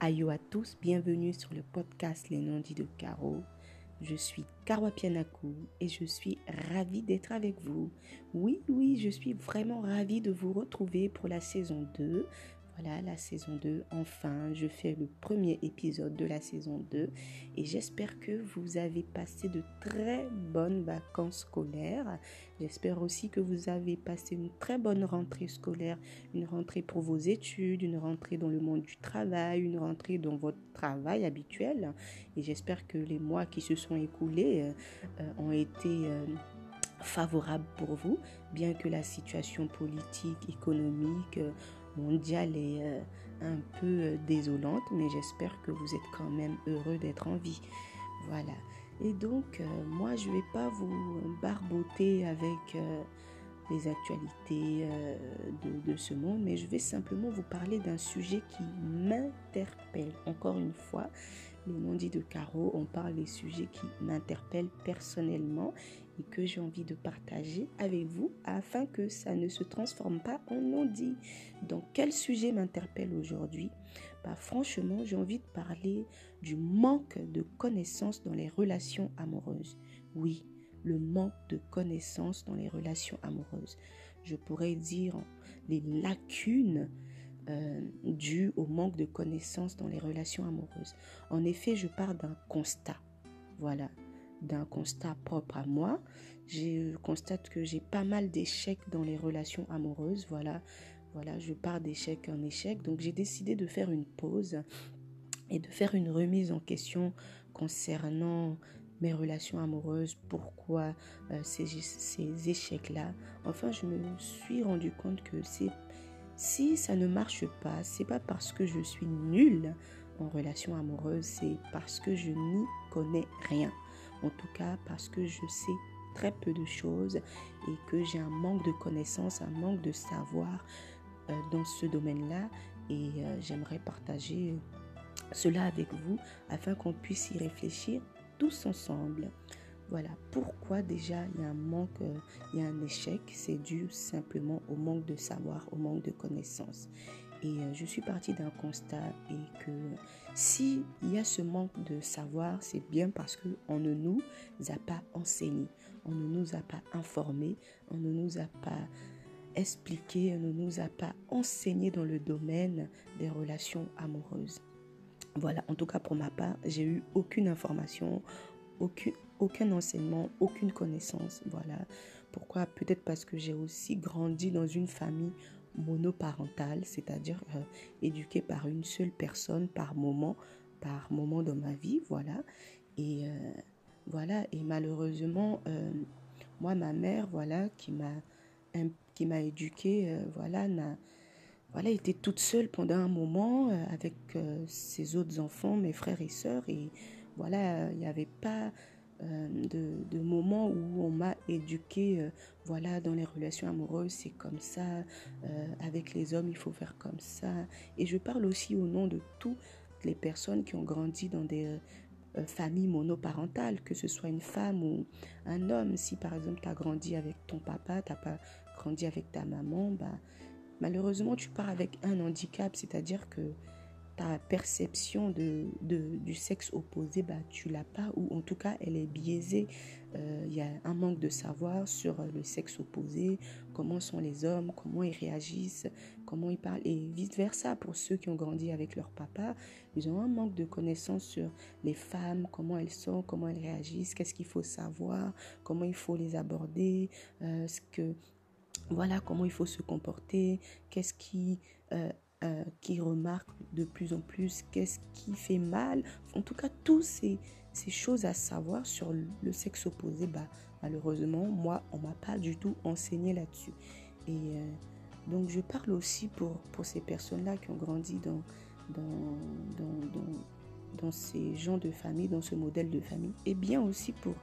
Ayo à tous, bienvenue sur le podcast Les non-dits de Caro. Je suis Karwa Pianakou et je suis ravie d'être avec vous. Oui, oui, je suis vraiment ravie de vous retrouver pour la saison 2 voilà, la saison 2, enfin, je fais le premier épisode de la saison 2 et j'espère que vous avez passé de très bonnes vacances scolaires. J'espère aussi que vous avez passé une très bonne rentrée scolaire, une rentrée pour vos études, une rentrée dans le monde du travail, une rentrée dans votre travail habituel. Et j'espère que les mois qui se sont écoulés euh, ont été... Euh, favorables pour vous, bien que la situation politique, économique, mondiale est euh, un peu euh, désolante, mais j'espère que vous êtes quand même heureux d'être en vie. Voilà. Et donc, euh, moi, je vais pas vous barboter avec les actualités de, ce monde, mais je vais simplement vous parler d'un sujet qui m'interpelle. Encore une fois, les non-dits de Caro, on parle des sujets qui m'interpellent personnellement et que j'ai envie de partager avec vous afin que ça ne se transforme pas en non-dit. Donc, quel sujet m'interpelle aujourd'hui? Bah, Franchement, j'ai envie de parler du manque de connaissances dans les relations amoureuses. Oui, le manque de connaissances dans les relations amoureuses. Je pourrais dire les lacunes euh, dues au manque de connaissances dans les relations amoureuses. En effet, je pars d'un constat. Voilà, d'un constat propre à moi. Je constate que j'ai pas mal d'échecs dans les relations amoureuses. Voilà, voilà, je pars d'échec en échec. Donc j'ai décidé de faire une pause et de faire une remise en question concernant mes relations amoureuses, pourquoi euh, ces, ces échecs-là? Enfin, je me suis rendu compte que c'est si ça ne marche pas, c'est pas parce que je suis nulle en relation amoureuse, c'est parce que je n'y connais rien. En tout cas, parce que je sais très peu de choses et que j'ai un manque de connaissances, un manque de savoir euh, dans ce domaine-là. Et euh, j'aimerais partager cela avec vous afin qu'on puisse y réfléchir tous ensemble. Voilà pourquoi déjà il y a un manque, euh, il y a un échec? C'est dû simplement au manque de savoir, au manque de connaissances. Et euh, je suis partie d'un constat et que si il y a ce manque de savoir, c'est bien parce que on ne nous a pas enseigné, on ne nous a pas informé, on ne nous a pas expliqué, on ne nous a pas enseigné dans le domaine des relations amoureuses. Voilà, en tout cas pour ma part, j'ai eu aucune information, aucun, aucun enseignement, aucune connaissance. Voilà. Pourquoi? Peut-être parce que j'ai aussi grandi dans une famille monoparentale, c'est-à-dire euh, éduquée par une seule personne par moment, par moment dans ma vie. Voilà. Et euh, voilà. Et malheureusement, euh, moi, ma mère, voilà, qui m'a qui m'a éduquée, voilà, n'a voilà, était toute seule pendant un moment avec ses autres enfants, mes frères et sœurs, voilà, il n'y avait pas euh, de, de, moments où on m'a éduqué, euh, voilà, dans les relations amoureuses, c'est comme ça, euh, avec les hommes, il faut faire comme ça. Et je parle aussi au nom de toutes les personnes qui ont grandi dans des familles monoparentales, que ce soit une femme ou un homme. Si par exemple tu as grandi avec ton papa, tu n'as pas grandi avec ta maman, bah, malheureusement tu pars avec un handicap, c'est-à-dire que ta perception de, du sexe opposé, bah, tu l'as pas, ou en tout cas, elle est biaisée. Euh, il y a un manque de savoir sur le sexe opposé, comment sont les hommes, comment ils réagissent, comment ils parlent, et vice-versa pour ceux qui ont grandi avec leur papa. Ils ont un manque de connaissances sur les femmes, comment elles sont, comment elles réagissent, qu'est-ce qu'il faut savoir, comment il faut les aborder, euh, ce que voilà comment il faut se comporter, qu'est-ce qui euh, euh, qui remarque de plus en plus qu'est-ce qui fait mal. En tout cas, toutes ces, choses à savoir sur le sexe opposé, bah, malheureusement, moi, on m'a pas du tout enseigné là-dessus. Et euh, donc, je parle aussi pour, pour ces personnes-là qui ont grandi dans, dans, dans, dans, ces gens de famille, dans ce modèle de famille. Et bien aussi pour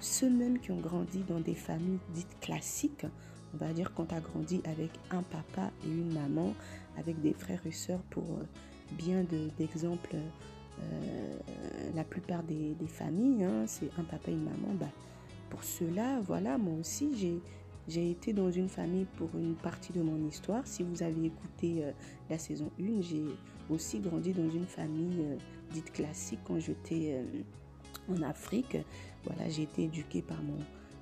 ceux mêmes qui ont grandi dans des familles dites classiques, on va dire quand tu as grandi avec un papa et une maman, avec des frères et sœurs pour euh, bien d'exemples, euh, la plupart des, familles, hein, c'est un papa et une maman. Bah, pour cela, voilà, moi aussi, j'ai été dans une famille pour une partie de mon histoire. Si vous avez écouté euh, la saison 1, j'ai aussi grandi dans une famille dite classique quand j'étais en Afrique. Voilà, j'ai été éduquée par mon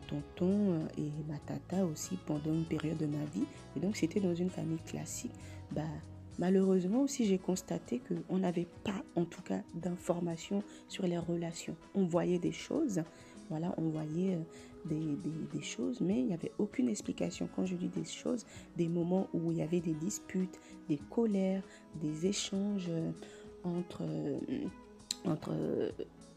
tonton et ma tata aussi pendant une période de ma vie. Et donc, c'était dans une famille classique. Bah, malheureusement aussi, j'ai constaté qu'on n'avait pas, en tout cas, d'informations sur les relations. On voyait des choses, voilà, on voyait des, des, choses, mais il n'y avait aucune explication. Quand je dis des choses, des moments où il y avait des disputes, des colères, des échanges entre, entre,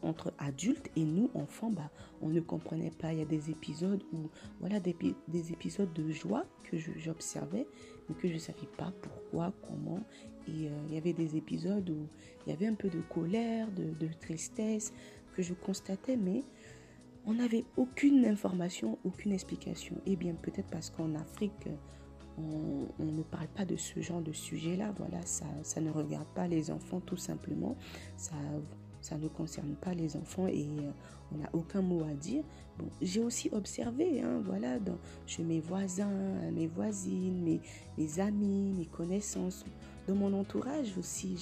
entre adultes et nous, enfants, bah, on ne comprenait pas. Il y a des épisodes où, voilà, des, des épisodes de joie que j'observais, mais que je ne savais pas pourquoi, comment. Et euh, il y avait des épisodes où il y avait un peu de colère, de, tristesse que je constatais, mais on n'avait aucune information, aucune explication. Et eh bien peut-être parce qu'en Afrique, on, ne parle pas de ce genre de sujet-là. Voilà, ça, ça ne regarde pas les enfants tout simplement. Ça, ça ne concerne pas les enfants et euh, on n'a aucun mot à dire. Bon, j'ai aussi observé, hein, voilà, dans, chez mes voisins, mes voisines, mes, mes amis, mes connaissances, dans mon entourage aussi,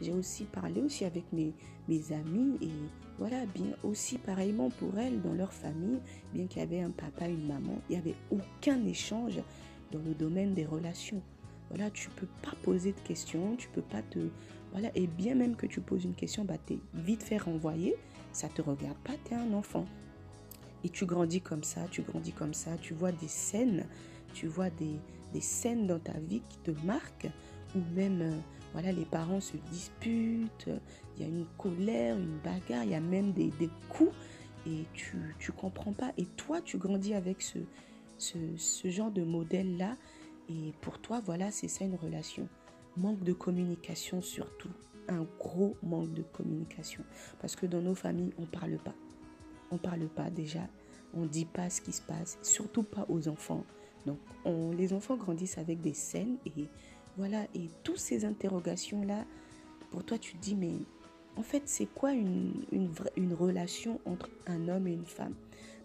j'ai aussi parlé aussi avec mes, mes amis et voilà, bien aussi pareillement pour elles, dans leur famille, bien qu'il y avait un papa, une maman, il n'y avait aucun échange dans le domaine des relations. Voilà, tu peux pas poser de questions, tu peux pas te... Voilà, et bien même que tu poses une question, bah, tu es vite fait renvoyer, ça te regarde pas, tu es un enfant. Et tu grandis comme ça, tu grandis comme ça, tu vois des scènes, tu vois des, des scènes dans ta vie qui te marquent, ou même... Euh, voilà, les parents se disputent, il y a une colère, une bagarre, il y a même des, coups et tu ne comprends pas. Et toi, tu grandis avec ce, ce, genre de modèle-là et pour toi, voilà, c'est ça une relation. Manque de communication surtout, un gros manque de communication. Parce que dans nos familles, on ne parle pas. On ne parle pas déjà, on ne dit pas ce qui se passe, surtout pas aux enfants. Donc, on, les enfants grandissent avec des scènes et voilà, et toutes ces interrogations-là, pour toi, tu te dis, mais en fait, c'est quoi une, une, relation entre un homme et une femme?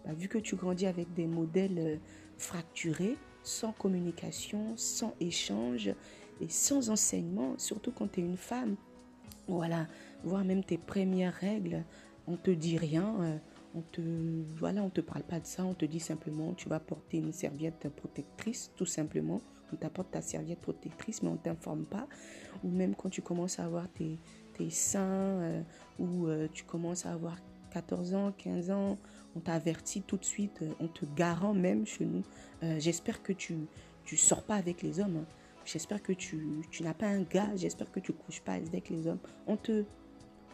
Bah, Vu que tu grandis avec des modèles euh, fracturés, sans communication, sans échange et sans enseignement, surtout quand tu es une femme, voilà, voire même tes premières règles, on te dit rien. Euh, on te voilà, on te parle pas de ça, on te dit simplement tu vas porter une serviette protectrice tout simplement on t'apporte ta serviette protectrice, mais on ne t'informe pas. Ou même quand tu commences à avoir tes, seins, euh, ou euh, tu commences à avoir 14 ans, 15 ans, on t'avertit tout de suite, on te garant même chez nous. j'espère que tu ne sors pas avec les hommes. Hein. J'espère que tu, tu n'as pas un gars. J'espère que tu couches pas avec les hommes. On te,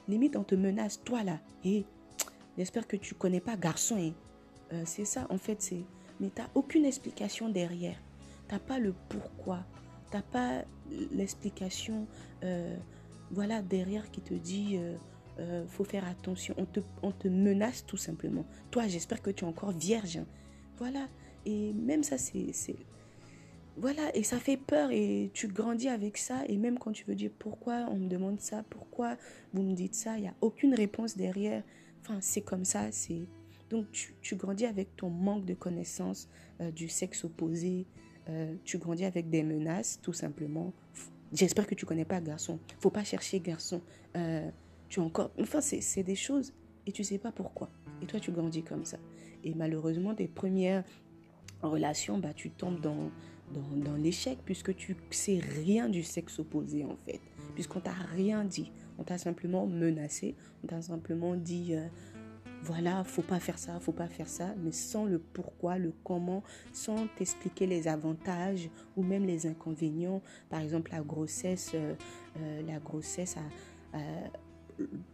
limite, on te menace, toi là. Et j'espère que tu connais pas garçon. Et, hein. c'est ça, en fait, c'est. Mais tu n'as aucune explication derrière t'as pas le pourquoi, t'as pas l'explication, euh, voilà, derrière qui te dit, euh, euh, faut faire attention, on te, on te menace tout simplement. Toi, j'espère que tu es encore vierge. Voilà, et même ça, c'est... Voilà, et ça fait peur et tu grandis avec ça. Et même quand tu veux dire pourquoi on me demande ça, pourquoi vous me dites ça, il n'y a aucune réponse derrière. Enfin, c'est comme ça, c'est... Donc tu, tu, grandis avec ton manque de connaissance du sexe opposé, euh, tu grandis avec des menaces, tout simplement. J'espère que tu connais pas garçon. Faut pas chercher garçon. Euh, tu encore. Enfin, c'est des choses et tu sais pas pourquoi. Et toi, tu grandis comme ça. Et malheureusement, tes premières relations, bah, tu tombes dans, dans, l'échec puisque tu sais rien du sexe opposé en fait. Puisqu'on t'a rien dit. On t'a simplement menacé. On t'a simplement dit. Euh, voilà, faut pas faire ça, faut pas faire ça, mais sans le pourquoi, le comment, sans t'expliquer les avantages ou même les inconvénients. Par exemple, la grossesse, euh, euh, la grossesse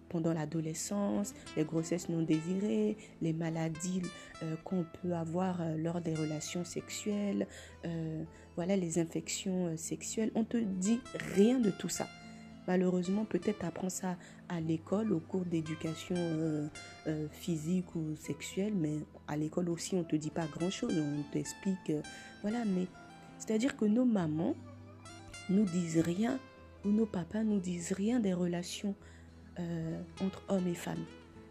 pendant l'adolescence, les grossesses non désirées, les maladies euh, qu'on peut avoir lors des relations sexuelles, voilà les infections sexuelles. On te dit rien de tout ça. Malheureusement, peut-être apprends ça à l'école, au cours d'éducation euh, euh, physique ou sexuelle, mais à l'école aussi, on ne te dit pas grand-chose, on t'explique. Euh, voilà, mais c'est-à-dire que nos mamans nous disent rien, ou nos papas nous disent rien des relations entre hommes et femmes.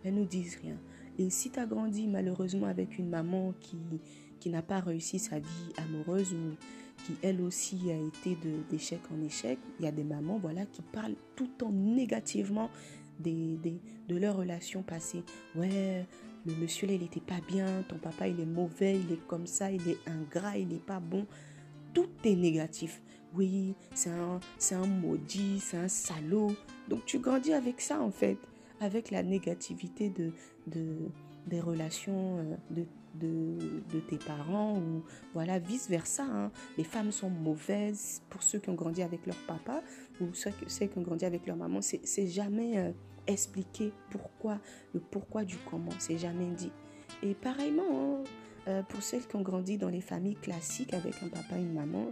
Elles nous disent rien. Et si tu as grandi malheureusement avec une maman qui, qui n'a pas réussi sa vie amoureuse ou qui elle aussi a été d'échec en échec. Il y a des mamans voilà, qui parlent tout le temps négativement des, de leur relation passée. Ouais, le monsieur là, il n'était pas bien, ton papa, il est mauvais, il est comme ça, il est ingrat, il n'est pas bon. Tout est négatif. Oui, c'est un, un maudit, c'est un salaud. Donc tu grandis avec ça en fait, avec la négativité de, de, des relations euh, de, tes parents ou voilà, vice-versa. Hein. Les femmes sont mauvaises pour ceux qui ont grandi avec leur papa ou ceux, qui ont grandi avec leur maman. C'est jamais euh, expliqué pourquoi, le pourquoi du comment, c'est jamais dit. Et pareillement, hein, euh, pour celles qui ont grandi dans les familles classiques avec un papa et une maman,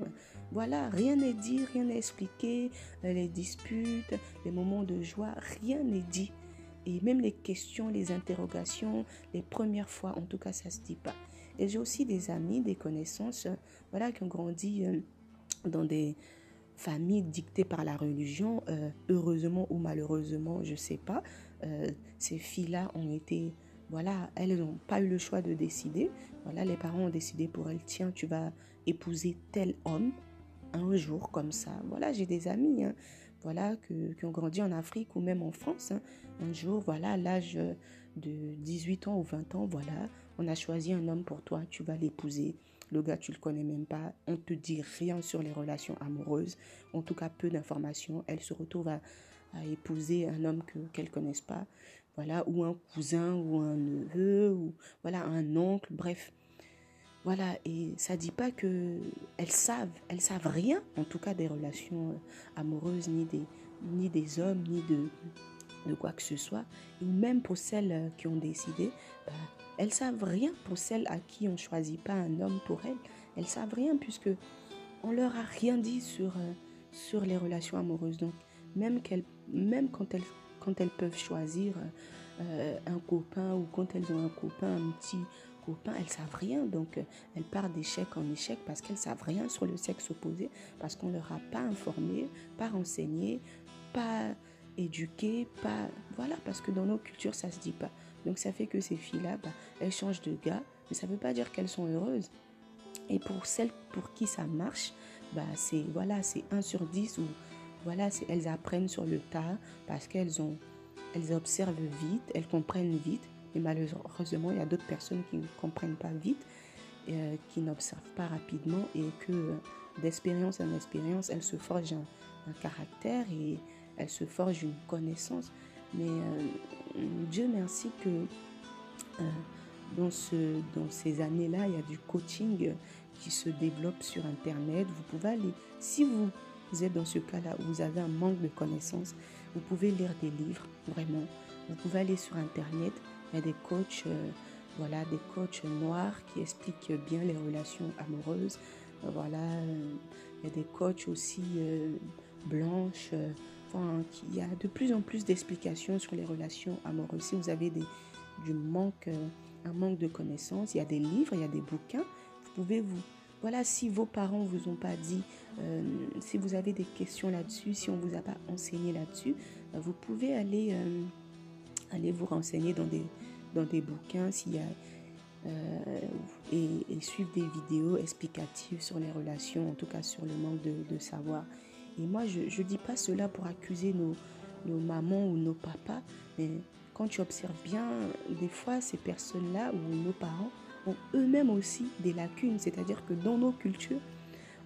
voilà, rien n'est dit, rien n'est expliqué, les disputes, les moments de joie, rien n'est dit. Et même les questions, les interrogations, les premières fois, en tout cas, ça se dit pas. Et j'ai aussi des amis, des connaissances, euh, voilà, qui ont grandi euh, dans des familles dictées par la religion, euh, heureusement ou malheureusement, je sais pas. ces filles-là ont été, voilà, elles n'ont pas eu le choix de décider. Voilà, les parents ont décidé pour elles, tiens, tu vas épouser tel homme un jour comme ça. Voilà, j'ai des amis. Hein voilà, qui ont grandi en Afrique ou même en France. Hein. Un jour, voilà, à l'âge de 18 ans ou 20 ans, voilà, on a choisi un homme pour toi, tu vas l'épouser. Le gars, tu le connais même pas. On te dit rien sur les relations amoureuses. En tout cas, peu d'informations. Elle se retrouve à, épouser un homme que qu'elle connaisse pas. Voilà, ou un cousin ou un neveu ou voilà, un oncle, bref. Voilà, et ça dit pas que elles savent, elles savent rien, en tout cas des relations euh, amoureuses, ni des, ni des hommes, ni de, de quoi que ce soit. Et même pour celles euh, qui ont décidé, bah, elles savent rien pour celles à qui on choisit pas un homme pour elles. Elles savent rien puisque on leur a rien dit sur, euh, sur les relations amoureuses. Donc, même, qu'elles, même quand, elles, quand elles peuvent choisir un copain ou quand elles ont un copain, un petit copains, elles savent rien. Donc, euh, elles partent d'échec en échec parce qu'elles savent rien sur le sexe opposé, parce qu'on leur a pas informé, pas renseigné, pas éduqué, pas... Voilà, parce que dans nos cultures, ça se dit pas. Donc, ça fait que ces filles-là, bah, elles changent de gars, mais ça veut pas dire qu'elles sont heureuses. Et pour celles pour qui ça marche, bah, c'est voilà, c'est 1 sur 10 ou voilà, elles apprennent sur le tas parce qu'elles ont elles observent vite, elles comprennent vite et malheureusement, il y a d'autres personnes qui ne comprennent pas vite, euh, qui n'observent pas rapidement et que euh, d'expérience en expérience, elles se forgent un, caractère et elles se forgent une connaissance. Mais euh, Dieu merci que dans, ce, dans ces années-là, il y a du coaching qui se développe sur Internet. Vous pouvez aller, si vous, vous êtes dans ce cas-là où vous avez un manque de connaissances, vous pouvez lire des livres, vraiment. Vous pouvez aller sur Internet, des coachs, euh, voilà, des coachs noirs qui expliquent bien les relations amoureuses. Euh, voilà, euh, il y a des coachs aussi blanches. Enfin, il y a de plus en plus d'explications sur les relations amoureuses. Si vous avez des, du manque, un manque de connaissances, il y a des livres, il y a des bouquins. Vous pouvez vous voilà, si vos parents vous ont pas dit, si vous avez des questions là-dessus, si on vous a pas enseigné là-dessus, vous pouvez aller allez vous renseigner dans des, dans des bouquins s'il y a, euh, et, suivre des vidéos explicatives sur les relations, en tout cas sur le manque de, savoir. Et moi, je ne dis pas cela pour accuser nos, nos mamans ou nos papas, mais quand tu observes bien, des fois, ces personnes-là ou nos parents ont eux-mêmes aussi des lacunes. C'est-à-dire que dans nos cultures,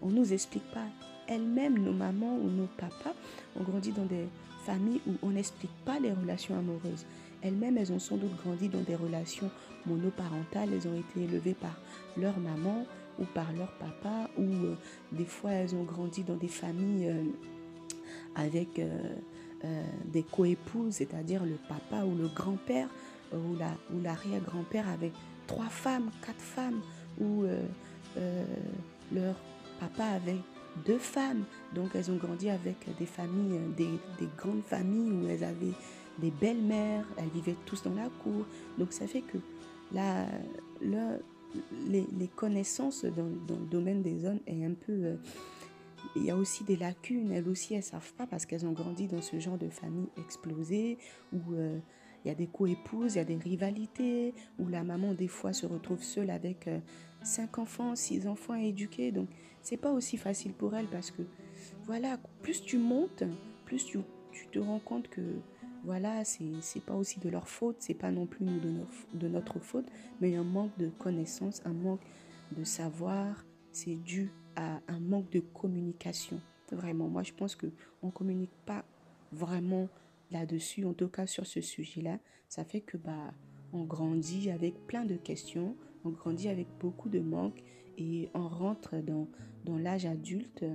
on ne nous explique pas. Elles-mêmes, nos mamans ou nos papas, ont grandi dans des familles où on n'explique pas les relations amoureuses. Elles-mêmes, elles ont sans doute grandi dans des relations monoparentales. Elles ont été élevées par leur maman ou par leur papa, ou euh, des fois elles ont grandi dans des familles euh, avec euh, des coépouses, c'est-à-dire le papa ou le grand-père ou ou l'arrière-grand-père avec trois femmes, quatre femmes, ou leur papa avec deux femmes. Donc elles ont grandi avec des familles, des, des grandes familles où elles avaient des belles-mères, elles vivaient tous dans la cour. Donc ça fait que la, les, les, connaissances dans, le domaine des hommes est un peu... Euh, il y a aussi des lacunes, elles aussi elles savent pas parce qu'elles ont grandi dans ce genre de famille explosée où euh, il y a des co-épouses, il y a des rivalités, où la maman des fois se retrouve seule avec euh, cinq enfants, six enfants à éduquer. Donc c'est pas aussi facile pour elle parce que voilà, plus tu montes, plus tu te rends compte que voilà, c'est pas aussi de leur faute, c'est pas non plus de, de notre faute, mais un manque de connaissances, un manque de savoir, c'est dû à un manque de communication. Vraiment, moi je pense que on communique pas vraiment là-dessus, en tout cas sur ce sujet-là. Ça fait que bah on grandit avec plein de questions, on grandit avec beaucoup de manques et on rentre dans, dans l'âge adulte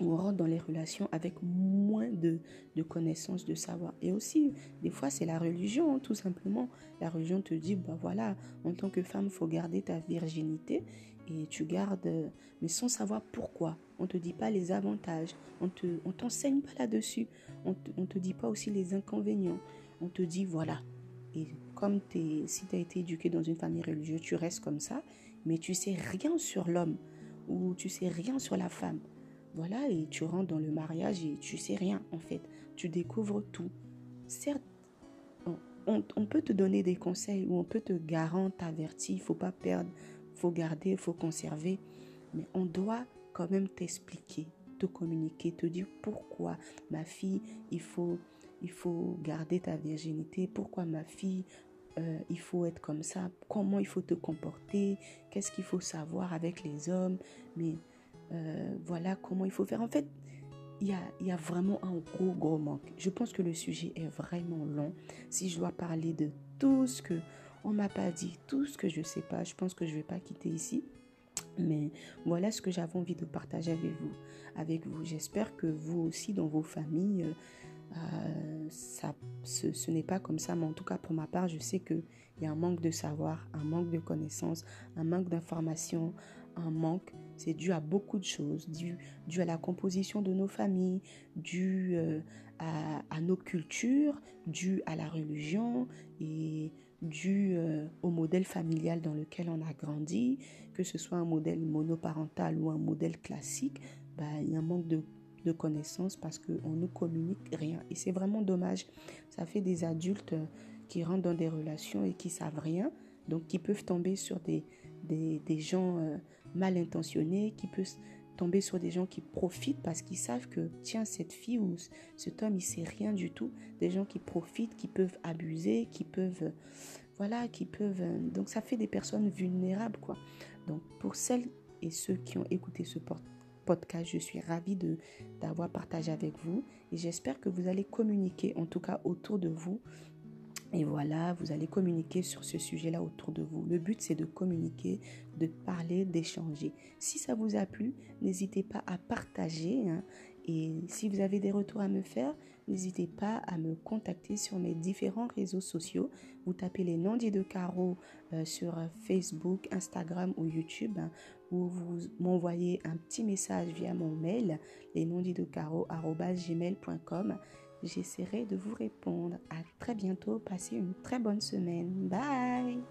on rentre dans les relations avec moins de, de, connaissances, de savoir. Et aussi, des fois, c'est la religion, hein, tout simplement. La religion te dit, bah voilà, en tant que femme, faut garder ta virginité. Et tu gardes, mais sans savoir pourquoi. On ne te dit pas les avantages. On te, on t'enseigne pas là-dessus. On ne te, dit pas aussi les inconvénients. On te dit, voilà. Et comme si tu as été éduqué dans une famille religieuse, tu restes comme ça. Mais tu sais rien sur l'homme. Ou tu sais rien sur la femme. Voilà, et tu rentres dans le mariage et tu sais rien en fait. Tu découvres tout. Certes, on, peut te donner des conseils ou on peut te garantir, t'avertir, il faut pas perdre, faut garder, faut conserver. Mais on doit quand même t'expliquer, te communiquer, te dire pourquoi ma fille, il faut, il faut garder ta virginité, pourquoi ma fille, euh, il faut être comme ça, comment il faut te comporter, qu'est-ce qu'il faut savoir avec les hommes. Mais euh, voilà comment il faut faire. En fait, il y, a, il y a vraiment un gros, gros manque. Je pense que le sujet est vraiment long. Si je dois parler de tout ce que on m'a pas dit, tout ce que je sais pas, je pense que je vais pas quitter ici. Mais voilà ce que j'avais envie de partager avec vous. Avec vous. J'espère que vous aussi, dans vos familles, euh, ça, ce, ce n'est pas comme ça. Mais en tout cas, pour ma part, je sais qu'il y a un manque de savoir, un manque de connaissances, un manque d'informations, un manque, c'est dû à beaucoup de choses, dû, dû à la composition de nos familles, dû euh, à, nos cultures, dû à la religion et dû euh, au modèle familial dans lequel on a grandi, que ce soit un modèle monoparental ou un modèle classique, bah, il y a un manque de, de connaissances parce qu'on ne communique rien. Et c'est vraiment dommage. Ça fait des adultes euh, qui rentrent dans des relations et qui savent rien, donc qui peuvent tomber sur des, des, des gens mal intentionnés, qui peut tomber sur des gens qui profitent parce qu'ils savent que, tiens, cette fille ou cet homme, il sait rien du tout. Des gens qui profitent, qui peuvent abuser, qui peuvent, voilà, qui peuvent. Donc, ça fait des personnes vulnérables, quoi. Donc, pour celles et ceux qui ont écouté ce podcast, je suis ravie de d'avoir partagé avec vous et j'espère que vous allez communiquer, en tout cas autour de vous, et voilà, vous allez communiquer sur ce sujet-là autour de vous. Le but, c'est de communiquer, de parler, d'échanger. Si ça vous a plu, n'hésitez pas à partager. Hein. et si vous avez des retours à me faire, n'hésitez pas à me contacter sur mes différents réseaux sociaux. Vous tapez les noms de Caro sur Facebook, Instagram ou YouTube. Hein, ou vous m'envoyez un petit message via mon mail, les noms de gmail.com J'essaierai de vous répondre. À très bientôt. Passez une très bonne semaine. Bye